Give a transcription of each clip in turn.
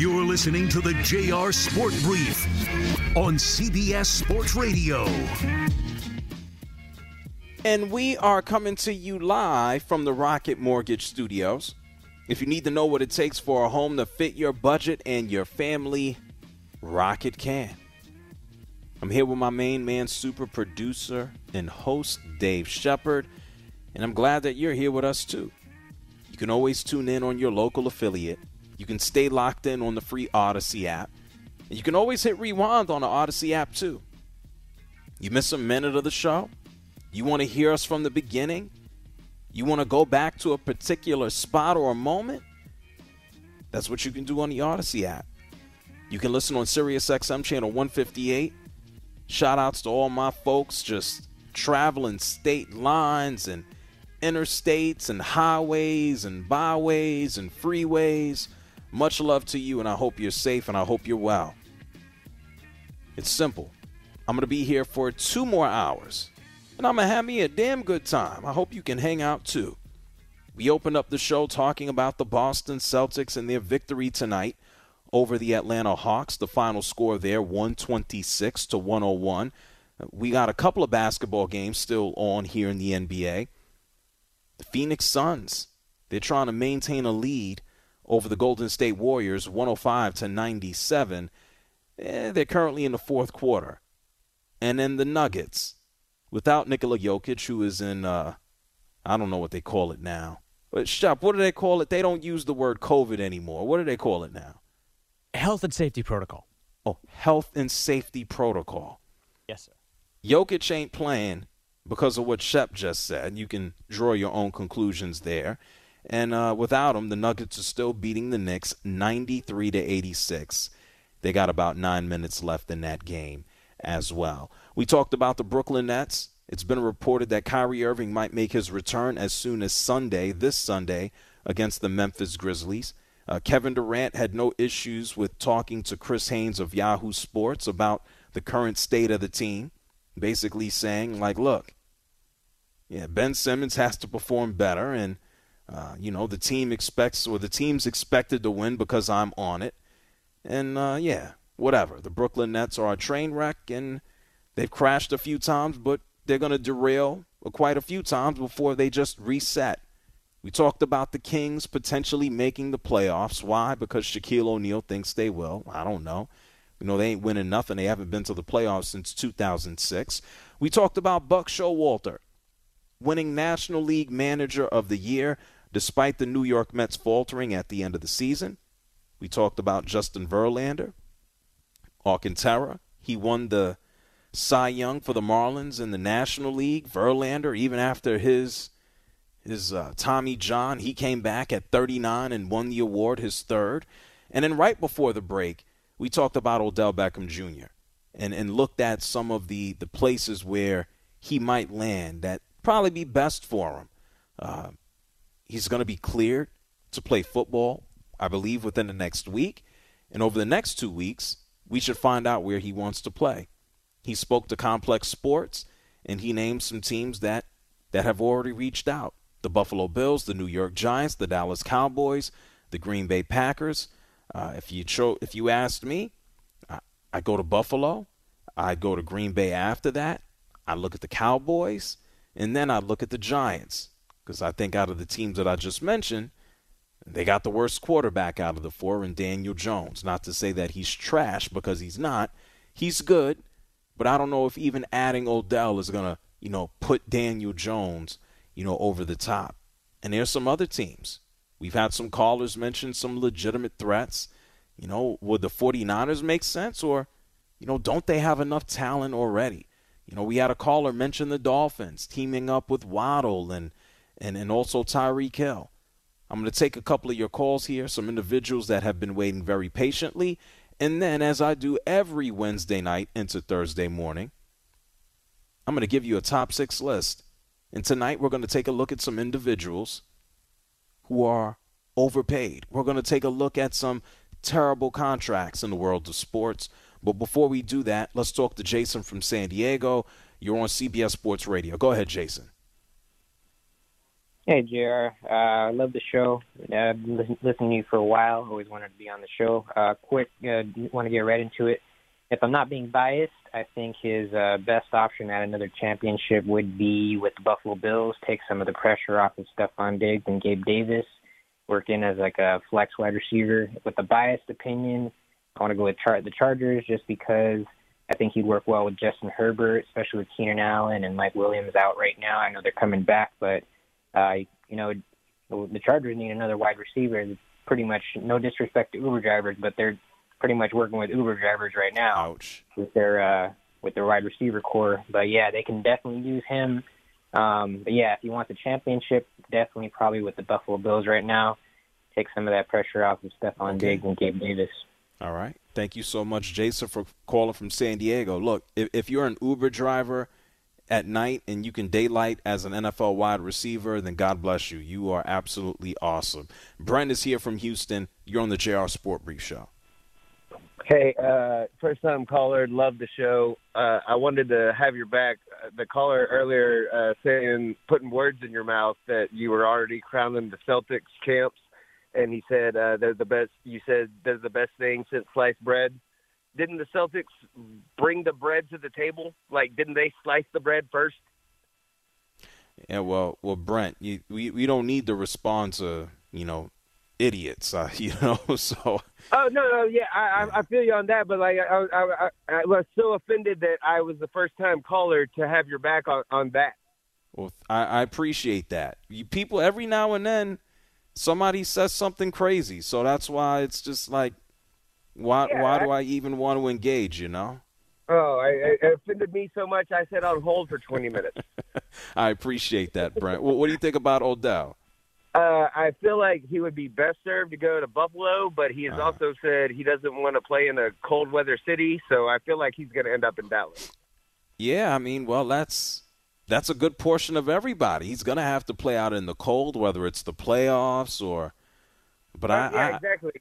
You're listening to the JR Sport Brief on CBS Sports Radio. And we are coming to you live from the Rocket Mortgage Studios. If you need to know what it takes for a home to fit your budget and your family, Rocket can. I'm here with my main man, super producer and host, Dave Shepard, and I'm glad that you're here with us too. You can always tune in on your local affiliate. You can stay locked in on the free Audacy app. And you can always hit rewind on the Audacy app too. You miss a minute of the show? You want to hear us from the beginning? You want to go back to a particular spot or a moment? That's what you can do on the Audacy app. You can listen on SiriusXM channel 158. Shout outs to all my folks just traveling state lines and interstates and highways and byways and freeways. Much love to you, and I hope you're safe and I hope you're well. It's simple. I'm going to be here for two more hours, and I'm going to have me a damn good time. I hope you can hang out too. We opened up the show talking about the Boston Celtics and their victory tonight over the Atlanta Hawks. The final score there 126 to 101. We got a couple of basketball games still on here in the NBA. The Phoenix Suns, they're trying to maintain a lead over the Golden State Warriors 105 to 97. Eh, they're currently in the fourth quarter. And then the Nuggets, without Nikola Jokic, who is in, uh, I don't know what they call it now. But Shep, what do they call it? They don't use the word COVID anymore. What do they call it now? Health and safety protocol. Oh, health and safety protocol. Yes, sir. Jokic ain't playing because of what Shep just said. You can draw your own conclusions there. And uh, without him, the Nuggets are still beating the Knicks 93 to 86. They got about nine minutes left in that game as well. We talked about the Brooklyn Nets. It's been reported that Kyrie Irving might make his return as soon as Sunday, this Sunday, against the Memphis Grizzlies. Uh, Kevin Durant had no issues with talking to Chris Haynes of Yahoo Sports about the current state of the team, basically saying, like, look, yeah, Ben Simmons has to perform better, and uh, you know the team expects or the team's expected to win because I'm on it, and uh, yeah, whatever. The Brooklyn Nets are a train wreck, and they've crashed a few times, but they're going to derail quite a few times before they just reset. We talked about the Kings potentially making the playoffs. Why? Because Shaquille O'Neal thinks they will. I don't know. You know, they ain't winning nothing. They haven't been to the playoffs since 2006. We talked about Buck Showalter winning National League Manager of the Year despite the New York Mets faltering at the end of the season. We talked about Justin Verlander, Alcantara. He won the Cy Young for the Marlins in the National League. Verlander, even after his his uh, Tommy John, he came back at 39 and won the award, his third. And then right before the break, we talked about Odell Beckham Jr. and and looked at some of the the places where he might land that probably be best for him. Uh, he's going to be cleared to play football, I believe, within the next week. And over the next two weeks, we should find out where he wants to play. He spoke to Complex Sports, and he named some teams that, that have already reached out the Buffalo Bills, the New York Giants, the Dallas Cowboys, the Green Bay Packers. Uh, if you cho- if you asked me, I, I go to Buffalo. I go to Green Bay after that. I look at the Cowboys, and then I look at the Giants because I think out of the teams that I just mentioned, they got the worst quarterback out of the four in Daniel Jones. Not to say that he's trash because he's not. He's good, But I don't know if even adding Odell is going to, you know, put Daniel Jones, you know, over the top. And there's some other teams. We've had some callers mention some legitimate threats. You know, would the 49ers make sense or, you know, don't they have enough talent already? You know, we had a caller mention the Dolphins teaming up with Waddle and and, and also Tyreek Hill. I'm going to take a couple of your calls here, some individuals that have been waiting very patiently. And then, as I do every Wednesday night into Thursday morning, I'm going to give you a top six list. And tonight, we're going to take a look at some individuals who are overpaid. We're going to take a look at some terrible contracts in the world of sports. But before we do that, let's talk to Jason from San Diego. You're on CBS Sports Radio. Go ahead, Jason. Hey, JR. Uh, I love the show. I've been listening to you for a while. Always wanted to be on the show. Uh, quick, uh, want to get right into it. If I'm not being biased, I think his uh, best option at another championship would be with the Buffalo Bills. Take some of the pressure off of Stefon Diggs and Gabe Davis. Work in as like a flex wide receiver. With a biased opinion, I want to go with char- the Chargers just because I think he'd work well with Justin Herbert, especially with Keenan Allen and Mike Williams out right now. I know they're coming back, but uh, you know, the Chargers need another wide receiver. Pretty much, no disrespect to Uber drivers, but they're pretty much working with Uber drivers right now Ouch. with their uh, with their wide receiver core. But yeah, they can definitely use him. Um, but yeah, if you want the championship, definitely probably with the Buffalo Bills right now. Take some of that pressure off of Stefon Okay. Diggs and Gabe Davis. All right. Thank you so much, Jason, for calling from San Diego. Look, if, if you're an Uber driver at night and you can daylight as an NFL wide receiver, then God bless you. You are absolutely awesome. Brent is here from Houston. You're on the JR Sport Brief Show. Hey, uh, first time caller, love the show. Uh, I wanted to have your back. The caller earlier uh, saying, putting words in your mouth that you were already crowning the Celtics champs, and he said uh, they're the best. You said they're the best thing since sliced bread. Didn't the Celtics bring the bread to the table? Like, didn't they slice the bread first? Yeah, well, well, Brent, you, we we don't need to respond to you know idiots, uh, you know. So Oh no, no, yeah, I, I, I feel you on that, but like I, I, I, I was so offended that I was the first time caller to have your back on on that. Well, I, I appreciate that. You people every now and then somebody says something crazy, so that's why it's just like, why Yeah, why do I even want to engage? You know. Oh, I, it offended me so much. I said on hold for 20 minutes. I appreciate that, Brent. what, what do you think about Odell? Uh, I feel like he would be best served to go to Buffalo, but he has Uh-huh. also said he doesn't want to play in a cold weather city. So I feel like he's going to end up in Dallas. Yeah, I mean, well, that's that's a good portion of everybody. He's gonna have to play out in the cold, whether it's the playoffs or. But I, yeah, I exactly.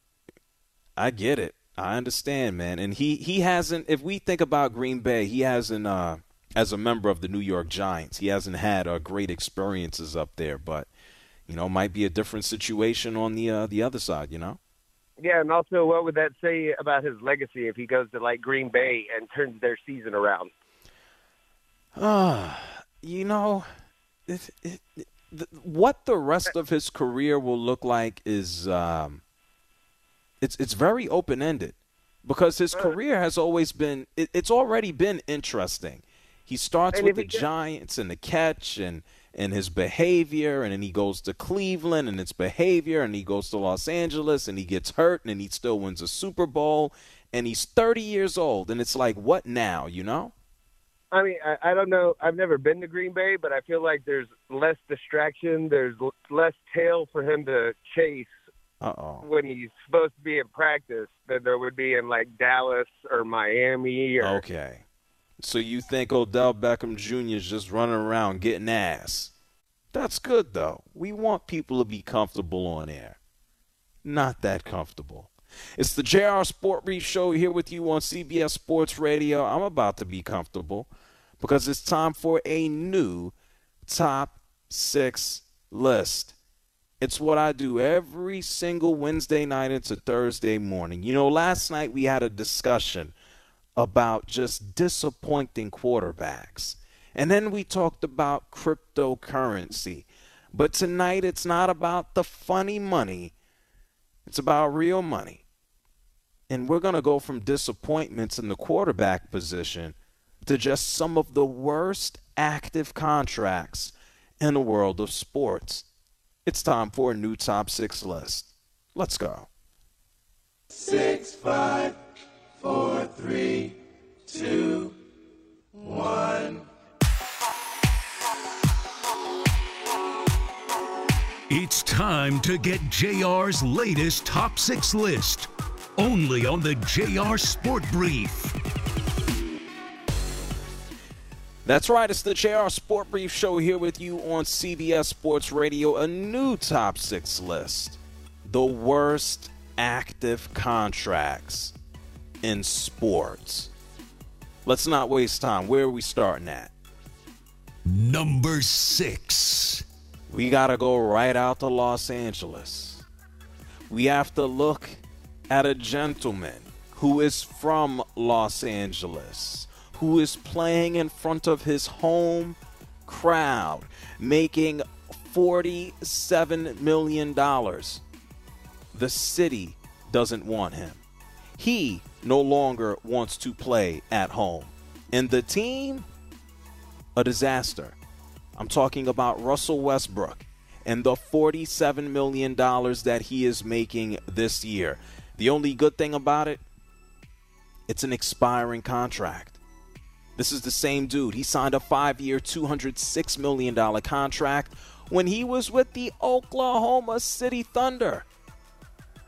I get it. I understand, man. And he he hasn't. If we think about Green Bay, he hasn't. Uh, as a member of the New York Giants, he hasn't had uh, great experiences up there. But you know, might be a different situation on the uh, the other side. You know. Yeah, and also, what would that say about his legacy if he goes to like Green Bay and turns their season around? Ah, you know, it, it, it, the, what the rest of his career will look like is um, it's it's very open ended because his career has always been it, it's already been interesting. He starts And with the gets- Giants and the catch and and his behavior, and then he goes to Cleveland and its behavior, and he goes to Los Angeles and he gets hurt, and he still wins a Super Bowl, and he's 30 years old, and it's like, what now, you know? I mean, I, I don't know. I've never been to Green Bay, but I feel like there's less distraction. There's l- less tail for him to chase Uh oh. when he's supposed to be in practice than there would be in like Dallas or Miami or Okay. So you think Odell Beckham Jr. is just running around getting ass? That's good though. We want people to be comfortable on air. Not that comfortable. It's the JR Sport Brief Show here with you on CBS Sports Radio. I'm about to be comfortable because it's time for a new top six list. It's what I do every single Wednesday night into Thursday morning. You know, last night we had a discussion about just disappointing quarterbacks. And then we talked about cryptocurrency. But tonight it's not about the funny money, it's about real money. And we're going to go from disappointments in the quarterback position to just some of the worst active contracts in the world of sports. It's time for a new top six list. Let's go. Six, five, four, three, two, one. It's time to get JR's latest top six list. Only on the JR Sport Brief. That's right, it's the JR Sport Brief Show here with you on CBS Sports Radio. A new top six list. The worst active contracts in sports. Let's not waste time. Where are we starting at? Number six. We got to go right out to Los Angeles. We have to look at a gentleman who is from Los Angeles, who is playing in front of his home crowd, making $47 million. The city doesn't want him. He no longer wants to play at home. And the team, a disaster. I'm talking about Russell Westbrook and the $47 million that he is making this year. The only good thing about it, it's an expiring contract. This is the same dude. He signed a five year, $206 million contract when he was with the Oklahoma City Thunder.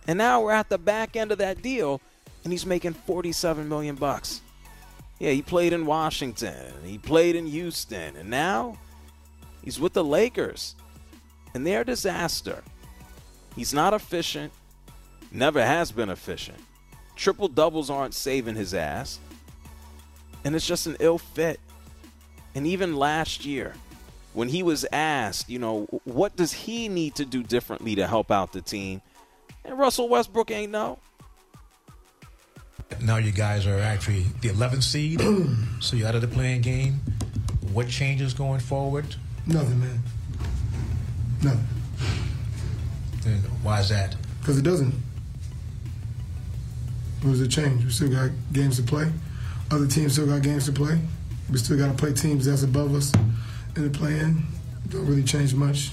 And now we're at the back end of that deal, and he's making 47 million bucks. Yeah, he played in Washington, he played in Houston, and now He's with the Lakers, and they're a disaster. He's not efficient, never has been efficient. Triple doubles aren't saving his ass, and it's just an ill fit. And even last year, when he was asked, you know, what does he need to do differently to help out the team? And Russell Westbrook ain't know. Now you guys are actually the 11th seed, so you're out of the playing game. What changes going forward? Nothing, man. Nothing. And why is that? Because it doesn't. What does it change? We still got games to play. Other teams still got games to play. We still got to play teams that's above us in the play-in. Don't really change much.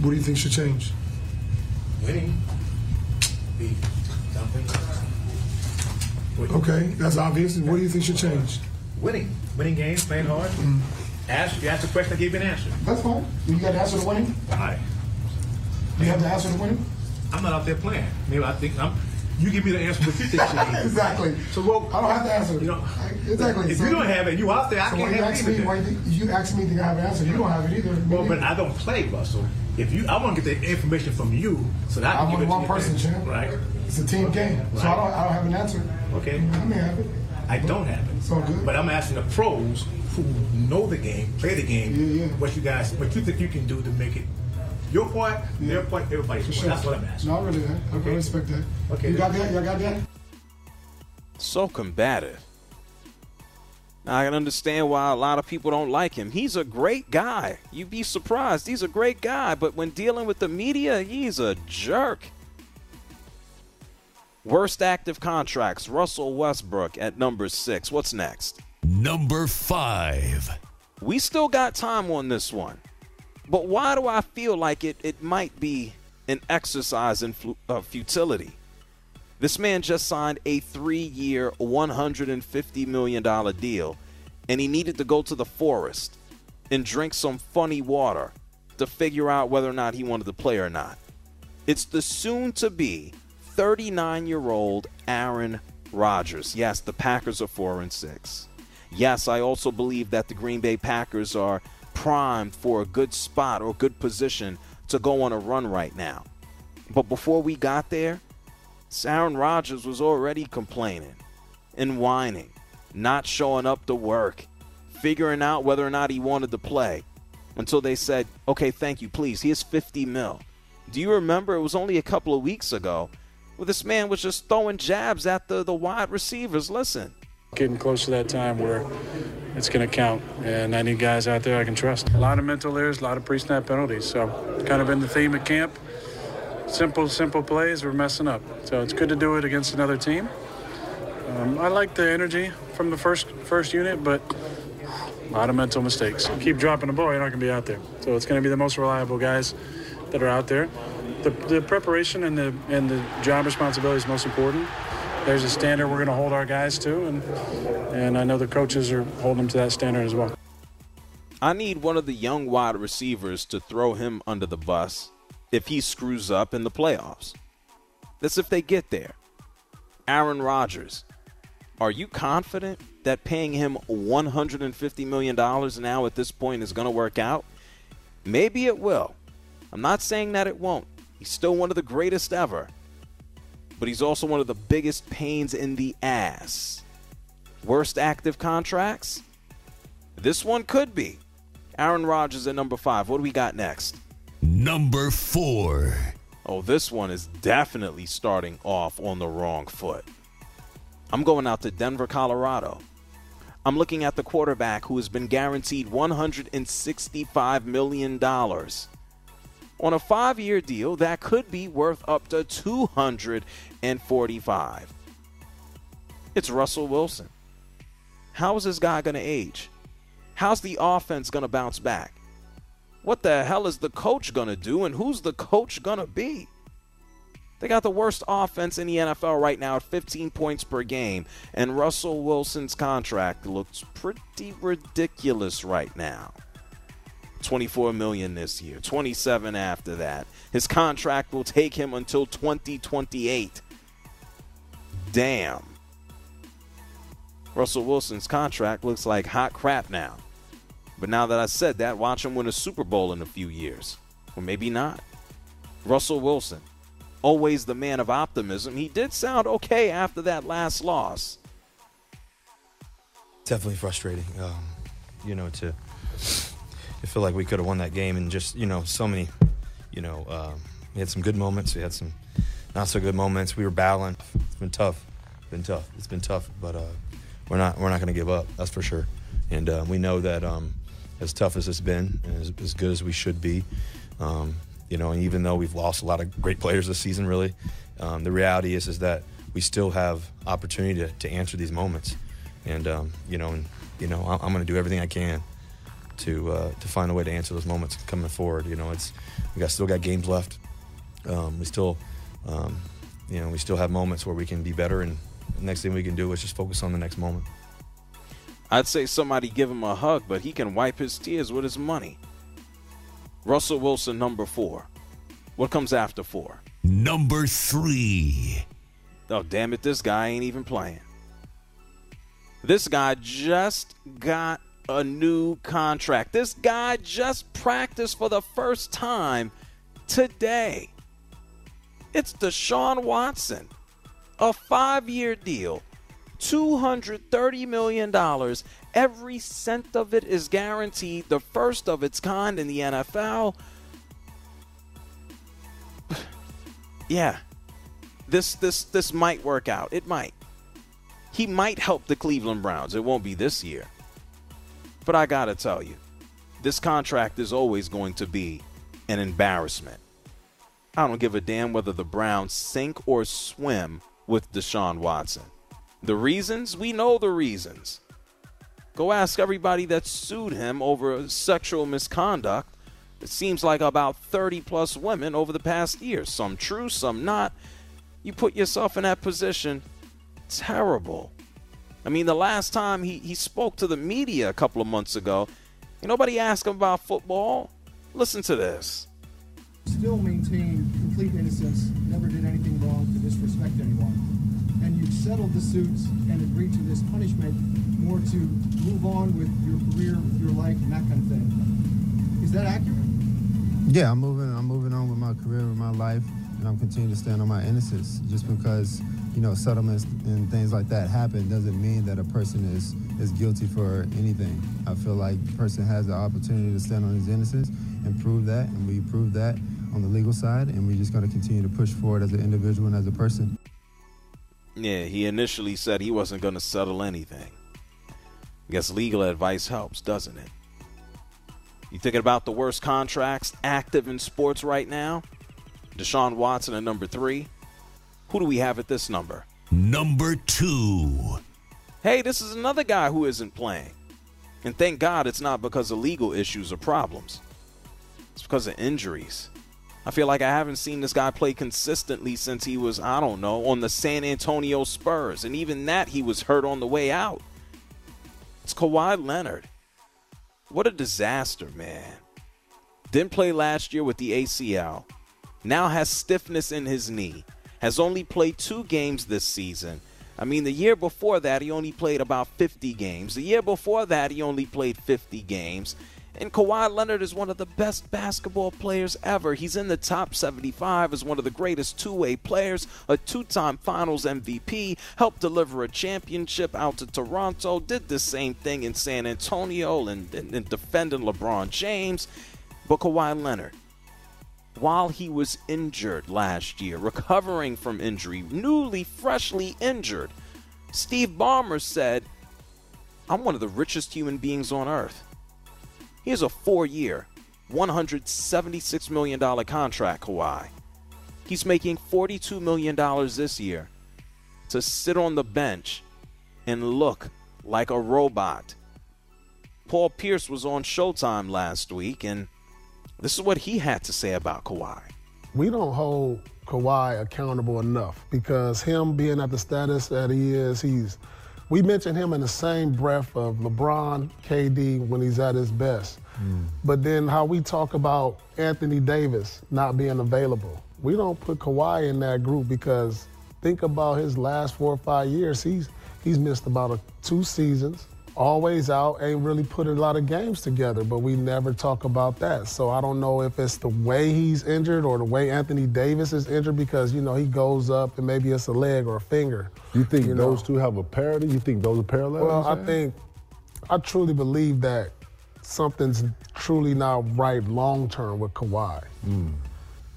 What do you think should change? Winning. Okay, that's obvious. What do you think should change? Winning. Winning games, playing hard. Mm. Ask, you asked a question, I gave you an answer. That's fine. You got to answer the winning? Why? You have to answer the winning? I'm not out there playing. Maybe I think I'm. You give me the answer what you think should exactly. So well, I don't have the answer. You know, exactly. If so, you don't have it, you out there. I so can't have ask it. Me, why you, ask me, think I have an answer? You don't have it either. Well, but I don't play, Russell. If you, I want to get the information from you, so that I I'm only one person, champ. Right. It's a team game, right. so I don't, I don't have an answer. Okay. I may have it. I don't have it. All good. But I'm asking the pros who know the game, play the game, yeah, yeah. what you guys, what you think you can do to make it your point, yeah. their part, everybody's part. Sure. That's what I'm asking. No, I really, I, okay. I respect that. Okay. You got that? You got that? So combative. Now, I can understand why a lot of people don't like him. He's a great guy. You'd be surprised. He's a great guy, but when dealing with the media, he's a jerk. Worst active contracts, Russell Westbrook at number six. What's next? Number five. We still got time on this one. But why do I feel like it, it might be an exercise in uh, futility? This man just signed a three year, $150 million deal, and he needed to go to the forest and drink some funny water to figure out whether or not he wanted to play or not. It's the soon to be 39 year old Aaron Rodgers. Yes, the Packers are 4 and 6. Yes, I also believe that the Green Bay Packers are primed for a good spot or good position to go on a run right now. But before we got there, Aaron Rodgers was already complaining and whining, not showing up to work, figuring out whether or not he wanted to play until they said, okay, thank you, please. He has 50 mil. Do you remember it was only a couple of weeks ago where this man was just throwing jabs at the, the wide receivers? Listen. Getting close to that time where it's going to count, and I need guys out there I can trust. A lot of mental errors, a lot of pre-snap penalties. So, kind of been the theme of camp. Simple, simple plays, we're messing up. So it's good to do it against another team. Um, I like the energy from the first first unit, but a lot of mental mistakes. Keep dropping the ball, you're not going to be out there. So it's going to be the most reliable guys that are out there. The, the preparation and the and the job responsibility is most important. There's a standard we're going to hold our guys to, and and I know the coaches are holding them to that standard as well. I need one of the young wide receivers to throw him under the bus if he screws up in the playoffs. That's if they get there. Aaron Rodgers. Are you confident that paying him $150 million now at this point is going to work out? Maybe it will. I'm not saying that it won't. He's still one of the greatest ever. But he's also one of the biggest pains in the ass. Worst active contracts? This one could be. Aaron Rodgers at number five. What do we got next? Number four. Oh, this one is definitely starting off on the wrong foot. I'm going out to Denver, Colorado. I'm looking at the quarterback who has been guaranteed $165 million. On a five year deal, that could be worth up to 245 It's Russell Wilson. How is this guy going to age? How's the offense going to bounce back? What the hell is the coach going to do, and who's the coach going to be? They got the worst offense in the NFL right now at 15 points per game, and Russell Wilson's contract looks pretty ridiculous right now. 24 million this year, 27 after that. His contract will take him until 2028. Damn. Russell Wilson's contract looks like hot crap now. But now that I said that, watch him win a Super Bowl in a few years. Or maybe not. Russell Wilson, always the man of optimism. He did sound okay after that last loss. Definitely frustrating. Um, you know, to I feel like we could have won that game, and just you know, so many. You know, um, we had some good moments. We had some not so good moments. We were battling. It's been tough. It's been tough. It's been tough, but uh, we're not we're not going to give up. That's for sure. And uh, we know that um, as tough as it's been, and as, as good as we should be, um, you know, and even though we've lost a lot of great players this season, really, um, the reality is is that we still have opportunity to, to answer these moments. And um, you know, and you know, I'm, I'm going to do everything I can to uh, to find a way to answer those moments coming forward. You know, it's we got still got games left. Um, we still, um, you know, we still have moments where we can be better, and the next thing we can do is just focus on the next moment. I'd say somebody give him a hug, but he can wipe his tears with his money. Russell Wilson, number four. What comes after four? Number three. Oh, damn it, this guy ain't even playing. This guy just got a new contract. This guy just practiced for the first time today. It's Deshaun Watson. A five year deal, $230 million. Every cent of it is guaranteed, the first of its kind in the NFL. yeah. This this this might work out. It might. He might help the Cleveland Browns. It won't be this year. But I got to tell you, this contract is always going to be an embarrassment. I don't give a damn whether the Browns sink or swim with Deshaun Watson. The reasons? We know the reasons. Go ask everybody that sued him over sexual misconduct. It seems like about 30 plus women over the past year. Some true, some not. You put yourself in that position. Terrible. I mean, the last time he, he spoke to the media a couple of months ago, nobody asked him about football. Listen to this. Still maintain settled the suits and agreed to this punishment more to move on with your career, with your life, and that kind of thing. Is that accurate? Yeah, I'm moving. I'm moving on with my career, with my life, and I'm continuing to stand on my innocence. Just because you know, settlements and things like that happen doesn't mean that a person is is guilty for anything. I feel like the person has the opportunity to stand on his innocence and prove that, and we prove that on the legal side, and we're just going to continue to push forward as an individual and as a person. Yeah, he initially said he wasn't going to settle anything. I guess legal advice helps, doesn't it? You thinking about the worst contracts active in sports right now? Deshaun Watson at number three. Who do we have at this number? Number two. Hey, this is another guy who isn't playing. And thank God it's not because of legal issues or problems. It's because of injuries. I feel like I haven't seen this guy play consistently since he was, I don't know, on the San Antonio Spurs. And even that, he was hurt on the way out. It's Kawhi Leonard. What a disaster, man. Didn't play last year with the ACL. Now has stiffness in his knee. Has only played two games this season. I mean, the year before that, he only played about 50 games. The year before that, he only played 50 games. And Kawhi Leonard is one of the best basketball players ever. He's in the top 75 as one of the greatest two way players, a two time finals MVP, helped deliver a championship out to Toronto, did the same thing in San Antonio and, and, and defending LeBron James. But Kawhi Leonard, while he was injured last year, recovering from injury, newly, freshly injured, Steve Ballmer said, I'm one of the richest human beings on earth. He has a four year, $176 million contract, Kawhi. He's making $42 million this year to sit on the bench and look like a robot. Paul Pierce was on Showtime last week, and this is what he had to say about Kawhi. We don't hold Kawhi accountable enough because him being at the status that he is, he's we mention him in the same breath of LeBron, KD when he's at his best. Mm. But then how we talk about Anthony Davis not being available. We don't put Kawhi in that group because think about his last four or five years. He's he's missed about a, two seasons always out, ain't really put a lot of games together, but we never talk about that. So I don't know if it's the way he's injured or the way Anthony Davis is injured because, you know, he goes up and maybe it's a leg or a finger. You think you those know? two have a parity? You think those are parallel? Well, I think, I truly believe that something's truly not right long term with Kawhi. Mm.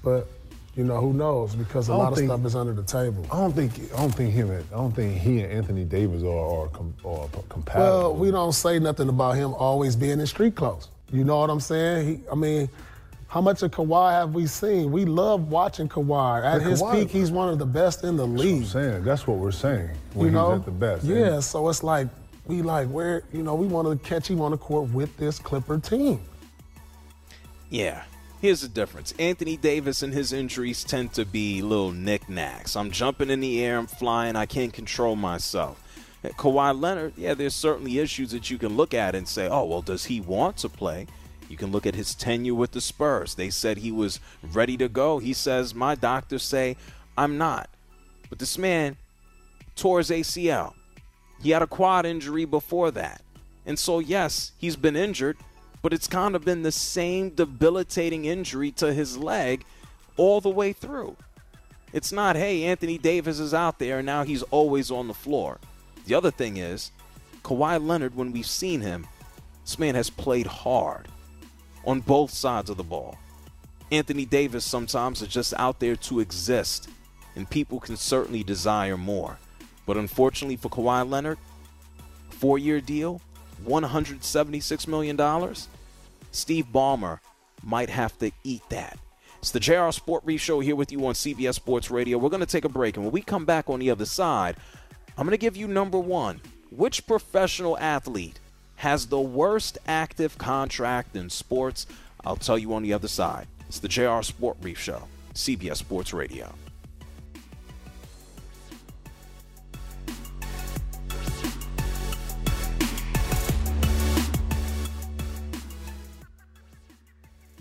But you know, who knows? Because a lot of think, stuff is under the table. I don't think I don't think him I don't think he and Anthony Davis are are, are compatible. Well, we don't say nothing about him always being in street clothes. You know what I'm saying? He, I mean, how much of Kawhi have we seen? We love watching Kawhi. At but his Kawhi, peak, he's one of the best in the league. That's saying. That's what we're saying. When you know? he's at the best. Yeah, and, so it's like we like where you know we want to catch him on the court with this Clipper team. Yeah, Here's the difference. Anthony Davis and his injuries tend to be little knickknacks. I'm jumping in the air, I'm flying, I can't control myself. Kawhi Leonard, yeah, there's certainly issues that you can look at and say, oh, well, does he want to play? You can look at his tenure with the Spurs. They said he was ready to go. He says, my doctors say I'm not. But this man tore his ACL. He had a quad injury before that. And so, yes, he's been injured, but it's kind of been the same debilitating injury to his leg all the way through. It's not, hey, Anthony Davis is out there and now he's always on the floor. The other thing is, Kawhi Leonard, when we've seen him, this man has played hard on both sides of the ball. Anthony Davis sometimes is just out there to exist, and people can certainly desire more. But unfortunately for Kawhi Leonard, four year deal, $176 million, Steve Ballmer might have to eat that. It's the JR Sport Brief Show here with you on CBS Sports Radio. We're going to take a break, and when we come back on the other side, I'm going to give you number one. Which professional athlete has the worst active contract in sports? I'll tell you on the other side. It's the JR Sport Brief Show, CBS Sports Radio.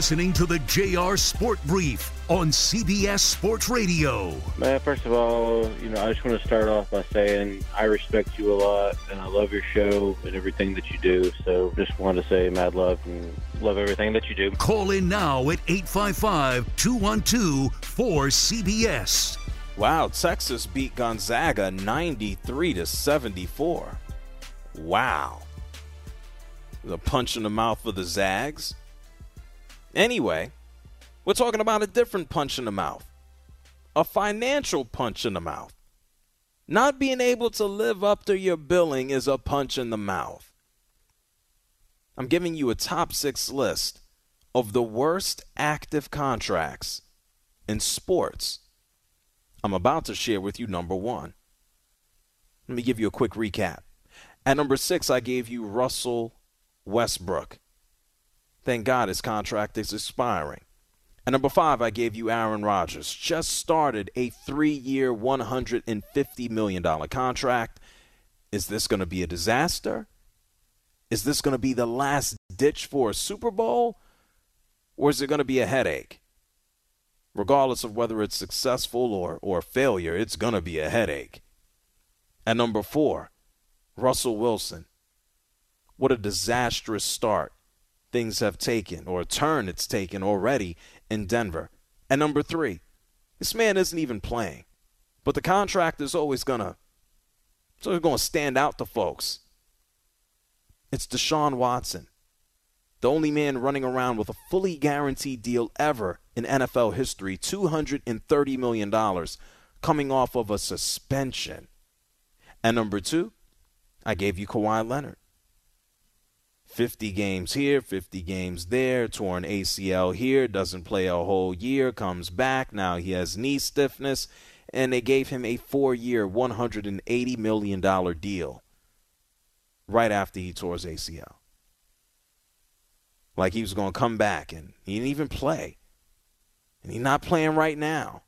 Listening to the JR Sport Brief on CBS Sports Radio. Man, first of all, you know, I just want to start off by saying I respect you a lot and I love your show and everything that you do. So just wanted to say mad love and love everything that you do. Call in now at 855 212 4CBS. Wow, Texas beat Gonzaga 93 to 74. Wow. The punch in the mouth for the Zags. Anyway, we're talking about a different punch in the mouth. A financial punch in the mouth. Not being able to live up to your billing is a punch in the mouth. I'm giving you a top 6 list of the worst active contracts in sports. I'm about to share with you number one. Let me give you a quick recap. At number six, I gave you Russell Westbrook. Thank God his contract is expiring. At number five, I gave you Aaron Rodgers. Just started a three year, $150 million contract. Is this going to be a disaster? Is this going to be the last ditch for a Super Bowl? Or is it going to be a headache? Regardless of whether it's successful or, or failure, it's going to be a headache. At number four, Russell Wilson. What a disastrous start things have taken, or a turn it's taken already in Denver. And number three, this man isn't even playing, but the contract is always gonna, it's always gonna stand out to folks. It's Deshaun Watson, the only man running around with a fully guaranteed deal ever in NFL history, $230 million, coming off of a suspension. And number two, I gave you Kawhi Leonard. 50 games here, 50 games there, torn ACL here, doesn't play a whole year, comes back. Now he has knee stiffness, and they gave him a four year, $180 million deal right after he tore his ACL. Like he was going to come back, and he didn't even play. And he's not playing right now.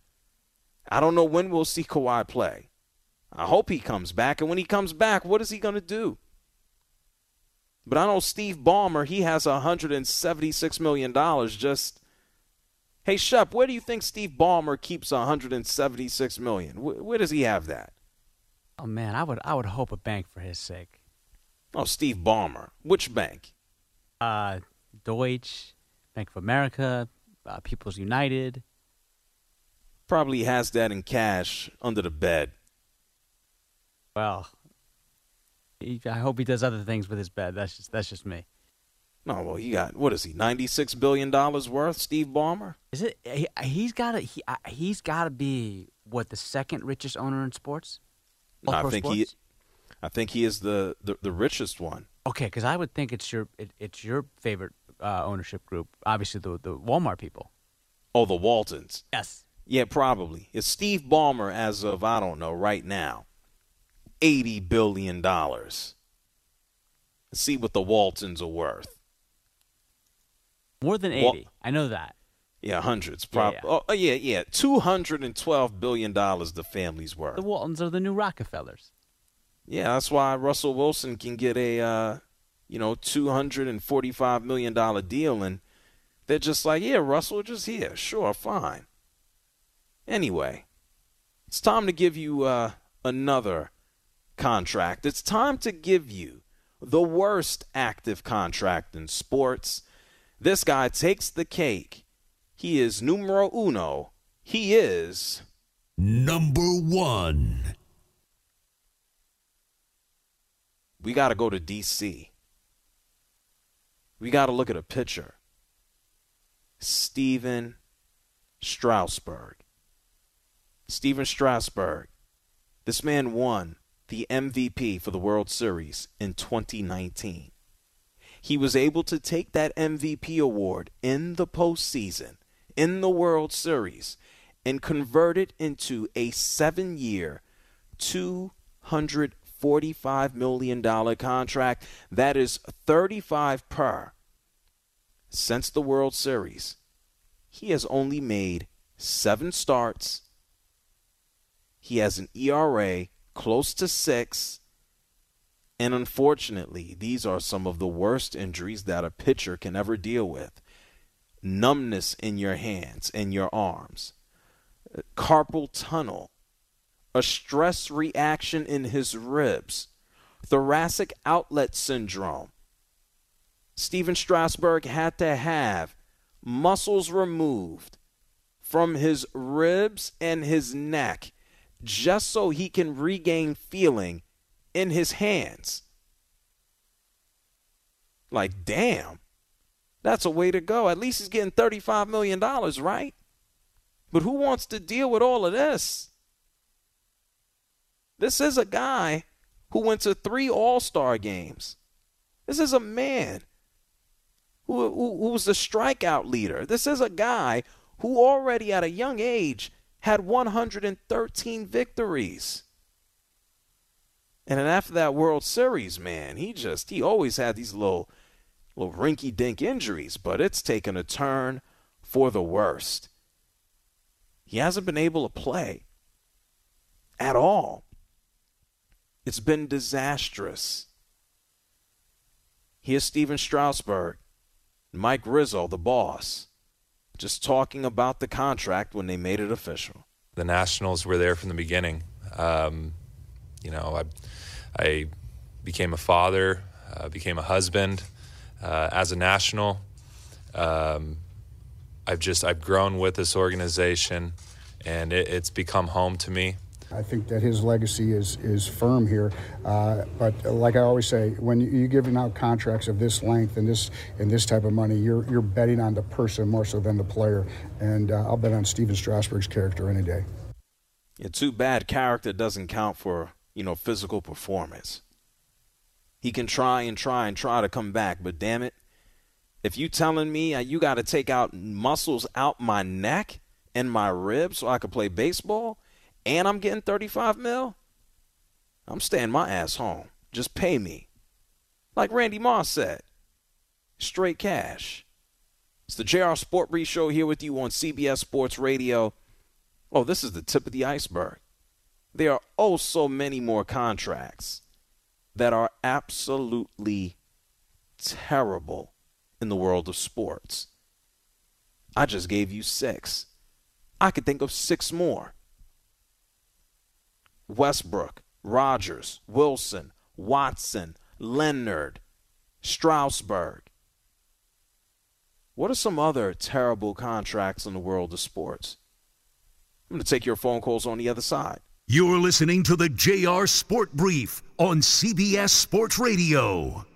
I don't know when we'll see Kawhi play. I hope he comes back. And when he comes back, what is he going to do? But I know Steve Ballmer, he has $176 million just. Hey, Shep, where do you think Steve Ballmer keeps $176 million? Where, where does he have that? Oh man, I would I would hope a bank for his sake. Oh, Steve Ballmer. Which bank? Uh, Deutsche, Bank of America, uh, People's United. Probably has that in cash under the bed. Well, he, I hope he does other things with his bed. That's just that's just me. No, well, he got what is he? Ninety six billion dollars worth, Steve Ballmer. Is it? He, he's got to. He, he's got to be what the second richest owner in sports. No, I think sports? he, I think he is the the, the richest one. Okay, because I would think it's your it, it's your favorite uh, ownership group. Obviously, the the Walmart people. Oh, the Waltons. Yes. Yeah, probably. It's Steve Ballmer as of I don't know right now. Eighty billion dollars. Let's see what the Waltons are worth. More than Wal- eighty. I know that. Yeah, hundreds. Yeah, Prob- yeah. Oh, oh, yeah, yeah. Two hundred and twelve billion dollars the family's worth. The Waltons are the new Rockefellers. Yeah, that's why Russell Wilson can get a uh, you know, two hundred and forty five million dollar deal and they're just like, Yeah, Russell, just here. Sure, fine. Anyway, it's time to give you uh another contract. It's time to give you the worst active contract in sports. This guy takes the cake. He is numero uno. He is Number one. we got to go to D.C. We got to look at a picture. Stephen Strasburg. Stephen Strasburg. This man won the MVP for the World Series in 2019. He was able to take that MVP award in the postseason, in the World Series, and convert it into a seven year, $245 million contract. That is 35 per. Since the World Series, he has only made seven starts. He has an ERA close to six. And unfortunately, these are some of the worst injuries that a pitcher can ever deal with numbness in your hands and your arms, carpal tunnel, a stress reaction in his ribs, thoracic outlet syndrome. Stephen Strasburg had to have muscles removed from his ribs and his neck just so he can regain feeling in his hands. Like, damn, that's a way to go. At least he's getting $35 million, right? But who wants to deal with all of this? This is a guy who went to three All Star games. This is a man who, who, who was the strikeout leader. This is a guy who already at a young age had 113 victories. And then after that World Series, man, he just he always had these little little rinky dink injuries, but it's taken a turn for the worst. He hasn't been able to play at all. It's been disastrous. Here's Stephen Strasburg, Mike Rizzo, the boss, just talking about the contract when they made it official. The Nationals were there from the beginning. Um, you know, I, I became a father, uh, became a husband uh, as a national. Um, I've just I've grown with this organization, and it, it's become home to me. I think that his legacy is is firm here. Uh, but like I always say, when you're giving out contracts of this length and this and this type of money, you're you're betting on the person more so than the player. And uh, I'll bet on Stephen Strasburg's character any day. Yeah, too bad character doesn't count for you know physical performance. He can try and try and try to come back, but damn it, if you telling me uh, you got to take out muscles out my neck and my ribs so I could play baseball and I'm getting 35 mil, I'm staying my ass home. Just pay me. Like Randy Moss said, straight cash. It's the JR Sport Brief Show here with you on CBS Sports Radio. Oh, this is the tip of the iceberg. There are oh so many more contracts that are absolutely terrible in the world of sports. I just gave you six. I could think of six more. Westbrook, Rodgers, Wilson, Watson, Leonard, Strasburg. What are some other terrible contracts in the world of sports? I'm going to take your phone calls on the other side. You're listening to the JR Sport Brief on CBS Sports Radio.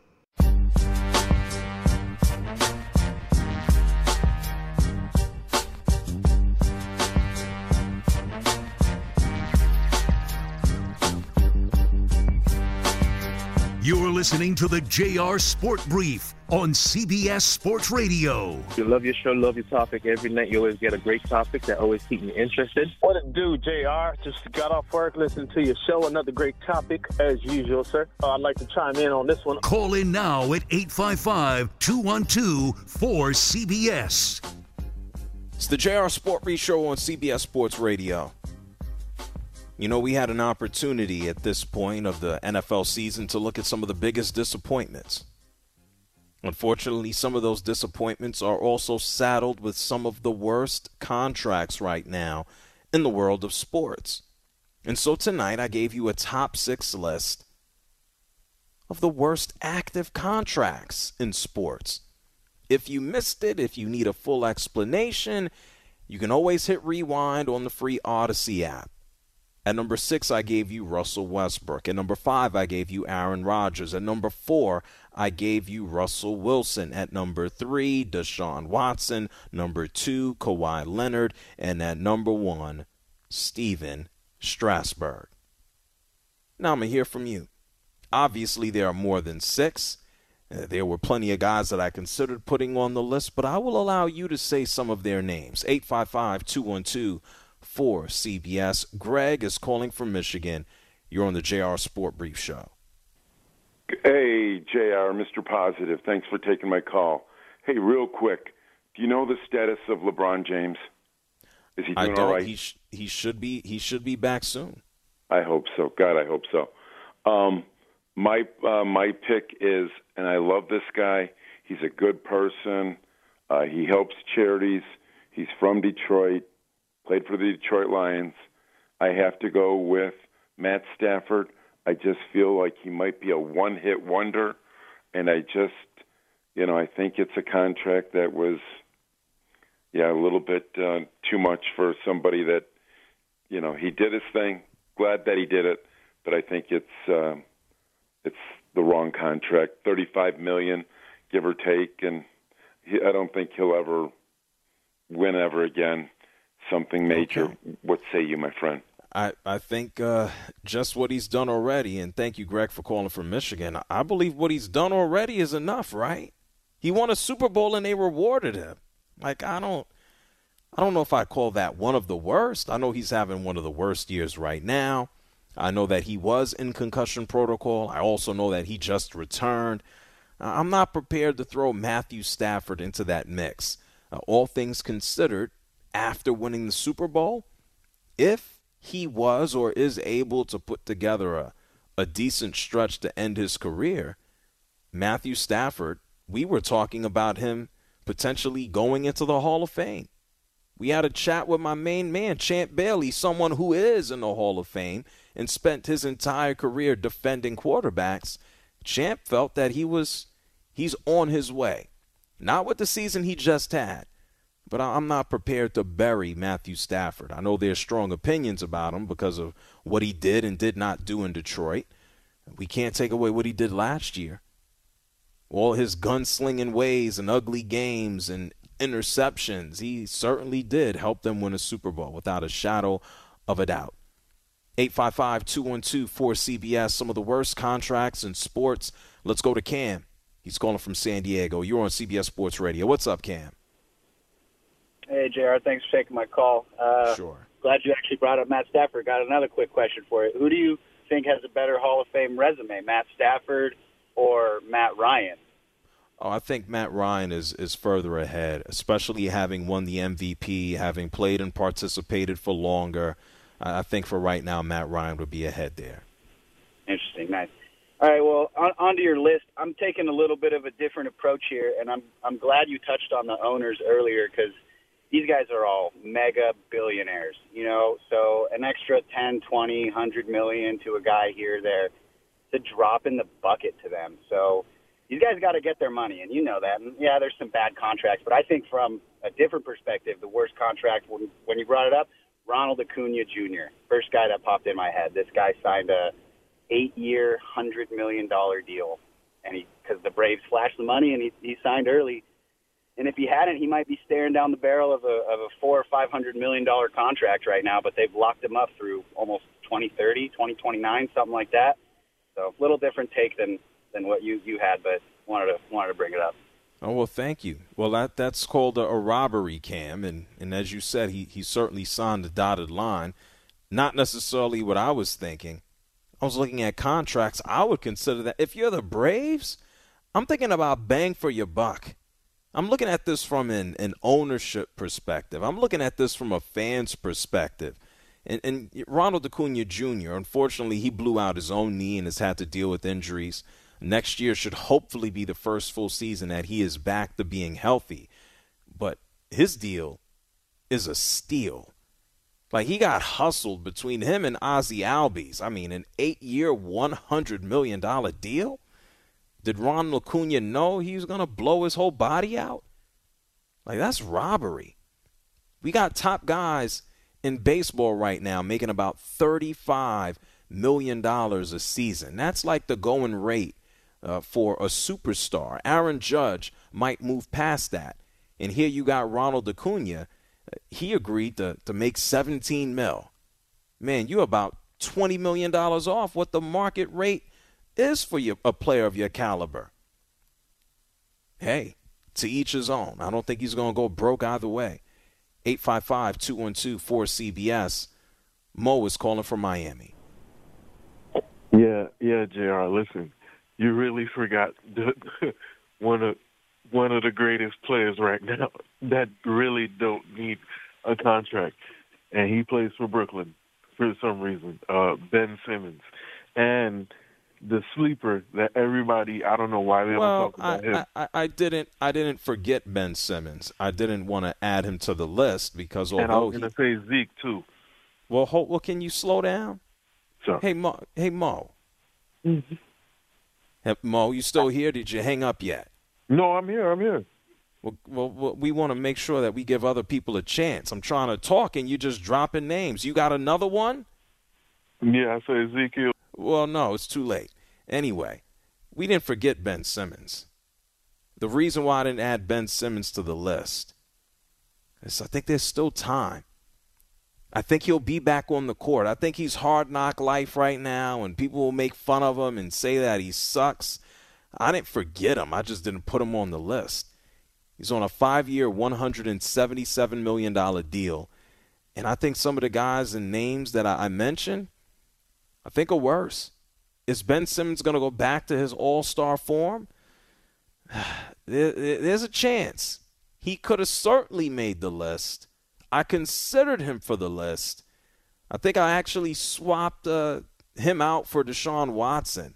You're listening to the JR Sport Brief on CBS Sports Radio. You love your show, love your topic. Every night you always get a great topic that always keep me interested. What it do, JR? Just got off work, listening to your show. Another great topic, as usual, sir. Uh, I'd like to chime in on this one. Call in now at 855 212 4CBS. It's the JR Sport Brief Show on CBS Sports Radio. You know, we had an opportunity at this point of the NFL season to look at some of the biggest disappointments. Unfortunately, some of those disappointments are also saddled with some of the worst contracts right now in the world of sports. And so tonight I gave you a top six list of the worst active contracts in sports. If you missed it, if you need a full explanation, you can always hit rewind on the free Audacy app. At number six, I gave you Russell Westbrook. At number five, I gave you Aaron Rodgers. At number four, I gave you Russell Wilson. At number three, Deshaun Watson. Number two, Kawhi Leonard. And at number one, Stephen Strasburg. Now I'm going to hear from you. Obviously, there are more than six. Uh, there were plenty of guys that I considered putting on the list, but I will allow you to say some of their names. 855 212 for CBS. Greg is calling from Michigan. You're on the JR Sport Brief Show. Hey, JR, Mr. Positive. Thanks for taking my call. Hey, real quick, do you know the status of LeBron James? Is he doing all right? He, sh- he should be. He should be back soon. I hope so. God, I hope so. Um, my uh, my pick is, and I love this guy. He's a good person. Uh, he helps charities. He's from Detroit. Played for the Detroit Lions. I have to go with Matt Stafford. I just feel like he might be a one-hit wonder, and I just, you know, I think it's a contract that was, yeah, a little bit uh, too much for somebody that, you know, he did his thing. glad that he did it, but I think it's uh, it's the wrong contract, thirty-five million, give or take, and he, I don't think he'll ever win ever again something major. Okay. What say you, my friend? I, I think uh, just what he's done already, and thank you, Greg, for calling from Michigan. I believe what he's done already is enough, right? He won a Super Bowl and they rewarded him. Like I don't, I don't know if I call that one of the worst. I know he's having one of the worst years right now. I know that he was in concussion protocol. I also know that he just returned. I'm not prepared to throw Matthew Stafford into that mix. Uh, all things considered, after winning the Super Bowl, if he was or is able to put together a, a decent stretch to end his career, Matthew Stafford, we were talking about him potentially going into the Hall of Fame. We had a chat with my main man, Champ Bailey, someone who is in the Hall of Fame and spent his entire career defending quarterbacks. Champ felt that he was he's on his way. Not with the season he just had, but I'm not prepared to bury Matthew Stafford. I know there's strong opinions about him because of what he did and did not do in Detroit. We can't take away what he did last year. All his gunslinging ways and ugly games and interceptions, he certainly did help them win a Super Bowl without a shadow of a doubt. 855 212 4CBS, some of the worst contracts in sports. Let's go to Cam. He's calling from San Diego. You're on CBS Sports Radio. What's up, Cam? Hey, JR. Thanks for taking my call. Uh, sure. Glad you actually brought up Matt Stafford. Got another quick question for you. Who do you think has a better Hall of Fame resume, Matt Stafford or Matt Ryan? Oh, I think Matt Ryan is, is further ahead, especially having won the MVP, having played and participated for longer. I think for right now, Matt Ryan would be ahead there. Interesting. Nice. All right. Well, on, onto your list. I'm taking a little bit of a different approach here, and I'm I'm glad you touched on the owners earlier because these guys are all mega billionaires, you know, so an extra 10, 20, 100 million to a guy here there, to drop in the bucket to them. So these guys got to get their money, and you know that. And yeah, there's some bad contracts, but I think from a different perspective, the worst contract when, when you brought it up, Ronald Acuna Jr., first guy that popped in my head. This guy signed a eight-year, hundred million dollar deal, and he because the Braves flashed the money and he, he signed early and if he hadn't, he might be staring down the barrel of a of a four or five hundred million dollar contract right now. But they've locked him up through almost 2030, 2029, something like that. So a little different take than than what you you had, but wanted to wanted to bring it up. Oh well, thank you. Well, that that's called a, a robbery, Cam, and and as you said, he he certainly signed the dotted line. Not necessarily what I was thinking. I was looking at contracts. I would consider that if you're the Braves, I'm thinking about bang for your buck. I'm looking at this from an, an ownership perspective. I'm looking at this from a fan's perspective. And, and Ronald Acuna Jr., unfortunately, he blew out his own knee and has had to deal with injuries. Next year should hopefully be the first full season that he is back to being healthy. But his deal is a steal. Like he got hustled between him and Ozzie Albies. I mean, an eight-year, one hundred million dollar deal. Did Ron Acuna know he was going to blow his whole body out? Like, that's robbery. We got top guys in baseball right now making about $35 million a season. That's like the going rate uh, for a superstar. Aaron Judge might move past that. And here you got Ronald Acuna. He agreed to, to make 17 mil. Man, you're about $20 million off what the market rate is for you, a player of your caliber. Hey, to each his own. I don't think he's going to go broke either way. 855 212 4CBS. Mo is calling from Miami. Yeah, yeah, JR. Listen, you really forgot one of one of the greatest players right now that really don't need a contract, and he plays for Brooklyn for some reason. Uh, ben Simmons, and the sleeper that everybody I don't know why they well, don't talk about I, him. I, I didn't I didn't forget Ben Simmons. I didn't want to add him to the list because although and I was going to say Zeke too. Well, hold, well, can you slow down? Sure. Hey Mo, hey Mo. Mm-hmm. Hey, Mo, you still here? Did you hang up yet? No, I'm here. I'm here. Well, well, we want to make sure that we give other people a chance. I'm trying to talk, and you're just dropping names. You got another one? Yeah, I say Ezekiel. Well, no, it's too late. Anyway, we didn't forget Ben Simmons. The reason why I didn't add Ben Simmons to the list is I think there's still time. I think he'll be back on the court. I think he's hard knock life right now, and people will make fun of him and say that he sucks. I didn't forget him. I just didn't put him on the list. He's on a five year, $177 million deal. And I think some of the guys and names that I mentioned, I think are worse. Is Ben Simmons going to go back to his all star form? There's a chance. He could have certainly made the list. I considered him for the list. I think I actually swapped uh, him out for Deshaun Watson.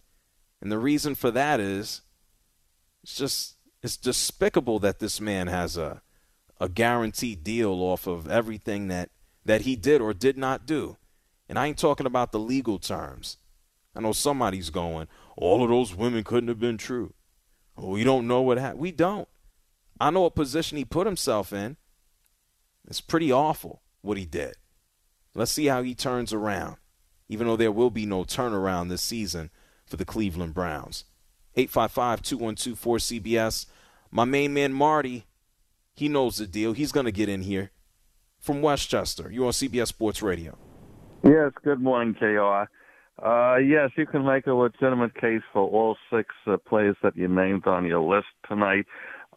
And the reason for that is it's just it's despicable that this man has a a guaranteed deal off of everything that that he did or did not do. And I ain't talking about the legal terms. I know somebody's going, all of those women couldn't have been true. We don't know what happened. We don't. I know what position he put himself in. It's pretty awful what he did. Let's see how he turns around, even though there will be no turnaround this season for the Cleveland Browns. 855 212 4CBS. My main man, Marty, he knows the deal. He's going to get in here from Westchester. You're on CBS Sports Radio. Yes, good morning, JR. Uh, yes, you can make a legitimate case for all six uh, players that you named on your list tonight.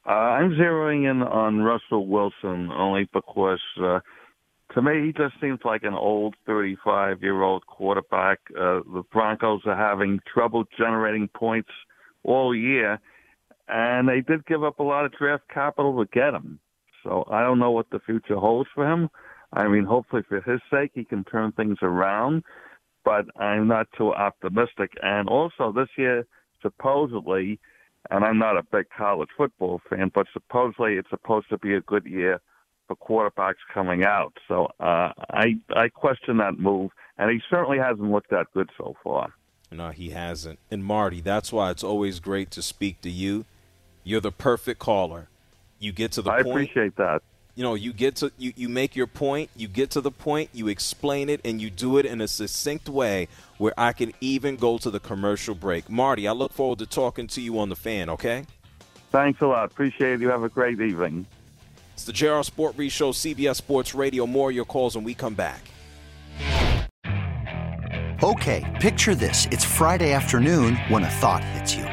Uh, I'm zeroing in on Russell Wilson only because uh, to me he just seems like an old 35 year old quarterback. Uh, the Broncos are having trouble generating points all year, and they did give up a lot of draft capital to get him. So I don't know what the future holds for him. I mean, hopefully for his sake he can turn things around but I'm not too optimistic. And also this year, supposedly, and I'm not a big college football fan, but supposedly it's supposed to be a good year for quarterbacks coming out. So uh, I I question that move, and he certainly hasn't looked that good so far. No, he hasn't. And Marty, that's why it's always great to speak to you. You're the perfect caller. You get to the I point. I appreciate that you know you get to you, you make your point you get to the point you explain it and you do it in a succinct way where i can even go to the commercial break. Marty i look forward to talking to you on the fan okay? Thanks a lot. Appreciate it you. Have a great evening. It's the jr sport re show cbs sports radio. More your calls when we come back. Okay picture this. It's friday afternoon when a thought hits you